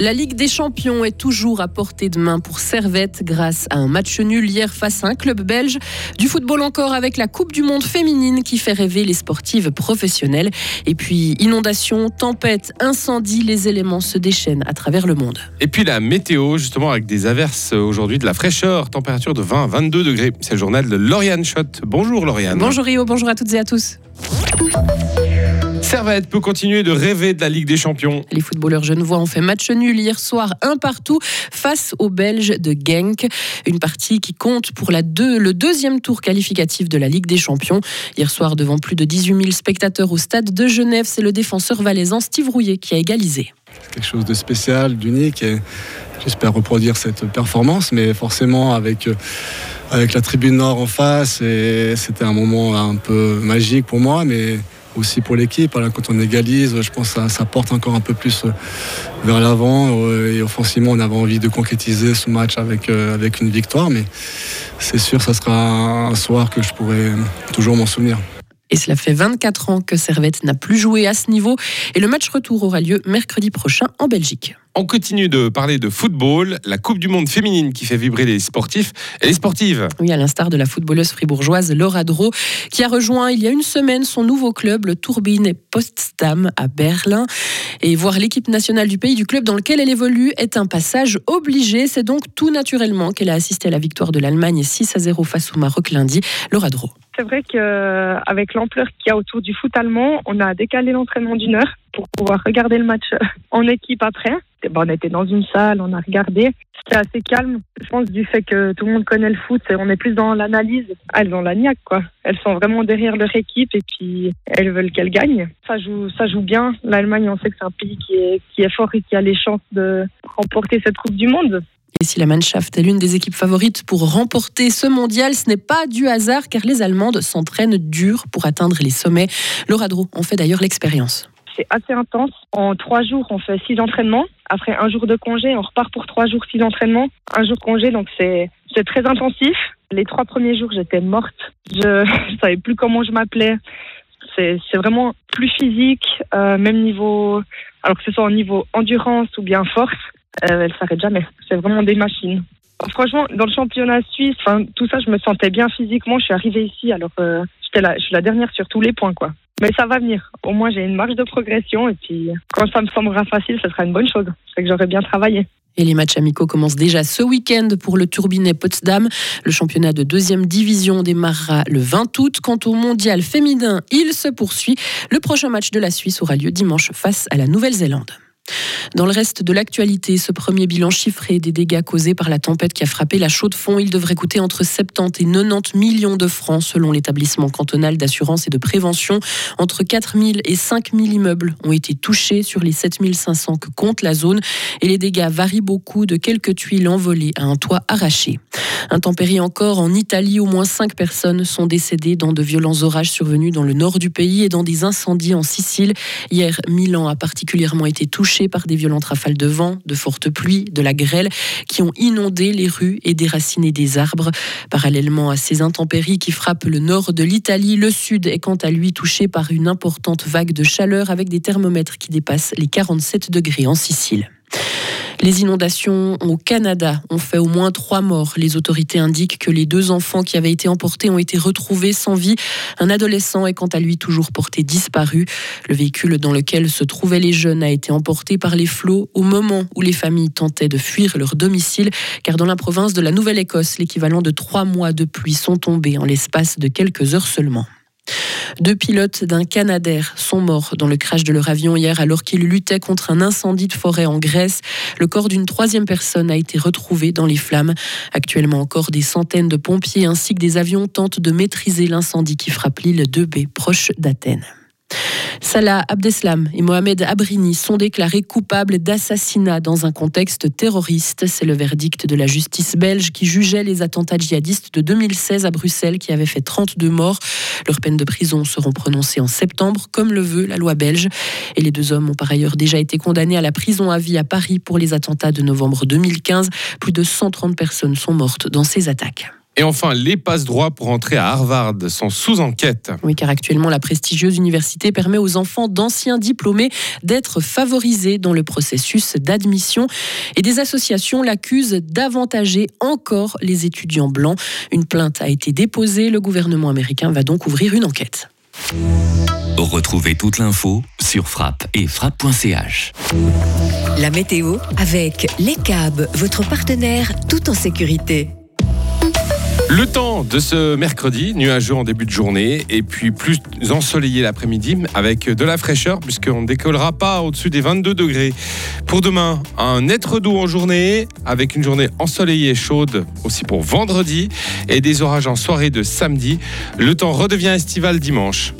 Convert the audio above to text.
La Ligue des Champions est toujours à portée de main pour Servette grâce à un match nul hier face à un club belge. Du football encore avec la Coupe du Monde féminine qui fait rêver les sportives professionnelles. Et puis inondation, tempête, incendie, les éléments se déchaînent à travers le monde. Et puis la météo, justement avec des averses aujourd'hui, de la fraîcheur, température de 20 à 22 degrés. C'est le journal de Lauriane Schott. Bonjour Lauriane. Bonjour Rio, bonjour à toutes et à tous. Servette peut continuer de rêver de la Ligue des Champions. Les footballeurs genevois ont fait match nul hier soir, un partout, face aux Belges de Genk. Une partie qui compte pour la le deuxième tour qualificatif de la Ligue des Champions. Hier soir, devant plus de 18 000 spectateurs au stade de Genève, c'est le défenseur valaisan Steve Rouillet qui a égalisé. Quelque chose de spécial, d'unique. Et j'espère reproduire cette performance, mais forcément avec, euh, avec la tribune nord en face. Et c'était un moment un peu magique pour moi, mais aussi pour l'équipe. Quand on égalise, je pense que ça, porte encore un peu plus euh, vers l'avant. Euh, et offensivement, on avait envie de concrétiser ce match avec, euh, avec une victoire. Mais c'est sûr, ça sera un soir que je pourrai toujours m'en souvenir. Et cela fait 24 ans que Servette n'a plus joué à ce niveau. Et le match retour aura lieu mercredi prochain en Belgique. On continue de parler de football, la Coupe du Monde féminine qui fait vibrer les sportifs et les sportives. Oui, à l'instar de la footballeuse fribourgeoise Laura Dro, qui a rejoint il y a une semaine son nouveau club, le Turbine Potsdam à Berlin. Et voir l'équipe nationale du pays du club dans lequel elle évolue est un passage obligé. C'est donc tout naturellement qu'elle a assisté à la victoire de l'Allemagne 6 à 0 face au Maroc lundi. Laura Dro. C'est vrai qu'avec l'ampleur qu'il y a autour du foot allemand, on a décalé l'entraînement d'une heure pour pouvoir regarder le match en équipe après. on était dans une salle, on a regardé. C'était assez calme. Je pense du fait que tout le monde connaît le foot, on est plus dans l'analyse. Elles ont la niaque, quoi. Elles sont vraiment derrière leur équipe et puis elles veulent qu'elle gagne. Ça joue, ça joue bien. L'Allemagne, on sait que c'est un pays qui est fort et qui a les chances de remporter cette Coupe du Monde. Et si la Mannschaft est l'une des équipes favorites pour remporter ce mondial, ce n'est pas du hasard car les Allemandes s'entraînent dur pour atteindre les sommets. Laura Drou en fait d'ailleurs l'expérience. C'est assez intense. En trois jours, on fait six entraînements. Après un jour de congé, on repart pour trois jours, six entraînements. Un jour de congé, donc c'est très intensif. Les trois premiers jours, j'étais morte. Je ne savais plus comment je m'appelais. C'est vraiment plus physique, euh, même niveau, alors que ce soit au niveau endurance ou bien force, euh, elle s'arrête jamais. C'est vraiment des machines. Franchement, dans le championnat suisse, tout ça, je me sentais bien physiquement. Je suis arrivée ici, alors euh, là, je suis la dernière sur tous les points, quoi. Mais ça va venir. Au moins, j'ai une marge de progression et puis quand ça me semblera facile, ce sera une bonne chose. C'est que j'aurais bien travaillé. Et les matchs amicaux commencent déjà ce week-end pour le Turbinet Potsdam. Le championnat de deuxième division démarrera le 20 août. Quant au mondial féminin, il se poursuit. Le prochain match de la Suisse aura lieu dimanche face à la Nouvelle-Zélande. Dans le reste de l'actualité, ce premier bilan chiffré des dégâts causés par la tempête qui a frappé la Chaux-de-Fonds, il devrait coûter entre 70 et 90 millions de francs selon l'établissement cantonal d'assurance et de prévention. Entre 4 000 et 5 000 immeubles ont été touchés sur les 7 500 que compte la zone et les dégâts varient beaucoup de quelques tuiles envolées à un toit arraché. Intempérie encore en Italie, au moins 5 personnes sont décédées dans de violents orages survenus dans le nord du pays et dans des incendies en Sicile. Hier, Milan a particulièrement été touché par des violentes rafales de vent, de fortes pluies, de la grêle qui ont inondé les rues et déraciné des arbres. Parallèlement à ces intempéries qui frappent le nord de l'Italie, le sud est quant à lui touché par une importante vague de chaleur avec des thermomètres qui dépassent les 47 degrés en Sicile. Les inondations au Canada ont fait au moins trois morts. Les autorités indiquent que les deux enfants qui avaient été emportés ont été retrouvés sans vie. Un adolescent est quant à lui toujours porté disparu. Le véhicule dans lequel se trouvaient les jeunes a été emporté par les flots au moment où les familles tentaient de fuir leur domicile, car dans la province de la Nouvelle-Écosse, l'équivalent de trois mois de pluie sont tombés en l'espace de quelques heures seulement. Deux pilotes d'un Canadair sont morts dans le crash de leur avion hier alors qu'ils luttaient contre un incendie de forêt en Grèce. Le corps d'une troisième personne a été retrouvé dans les flammes. Actuellement encore, des centaines de pompiers ainsi que des avions tentent de maîtriser l'incendie qui frappe l'île de B, proche d'Athènes. Salah Abdeslam et Mohamed Abrini sont déclarés coupables d'assassinat dans un contexte terroriste. C'est le verdict de la justice belge qui jugeait les attentats djihadistes de 2016 à Bruxelles qui avaient fait 32 morts. Leurs peines de prison seront prononcées en septembre, comme le veut la loi belge. Et les deux hommes ont par ailleurs déjà été condamnés à la prison à vie à Paris pour les attentats de novembre 2015. Plus de 130 personnes sont mortes dans ces attaques. Et enfin, les passes droits pour entrer à Harvard sont sous enquête. Oui, car actuellement, la prestigieuse université permet aux enfants d'anciens diplômés d'être favorisés dans le processus d'admission. Et des associations l'accusent d'avantager encore les étudiants blancs. Une plainte a été déposée. Le gouvernement américain va donc ouvrir une enquête. Retrouvez toute l'info sur frappe et frappe.ch. La météo avec Les Cabs, votre partenaire tout en sécurité. Le temps de ce mercredi, nuageux en début de journée et puis plus ensoleillé l'après-midi avec de la fraîcheur puisqu'on ne décollera pas au-dessus des 22 degrés. Pour demain, un net redout en journée avec une journée ensoleillée et chaude aussi pour vendredi et des orages en soirée de samedi. Le temps redevient estival dimanche.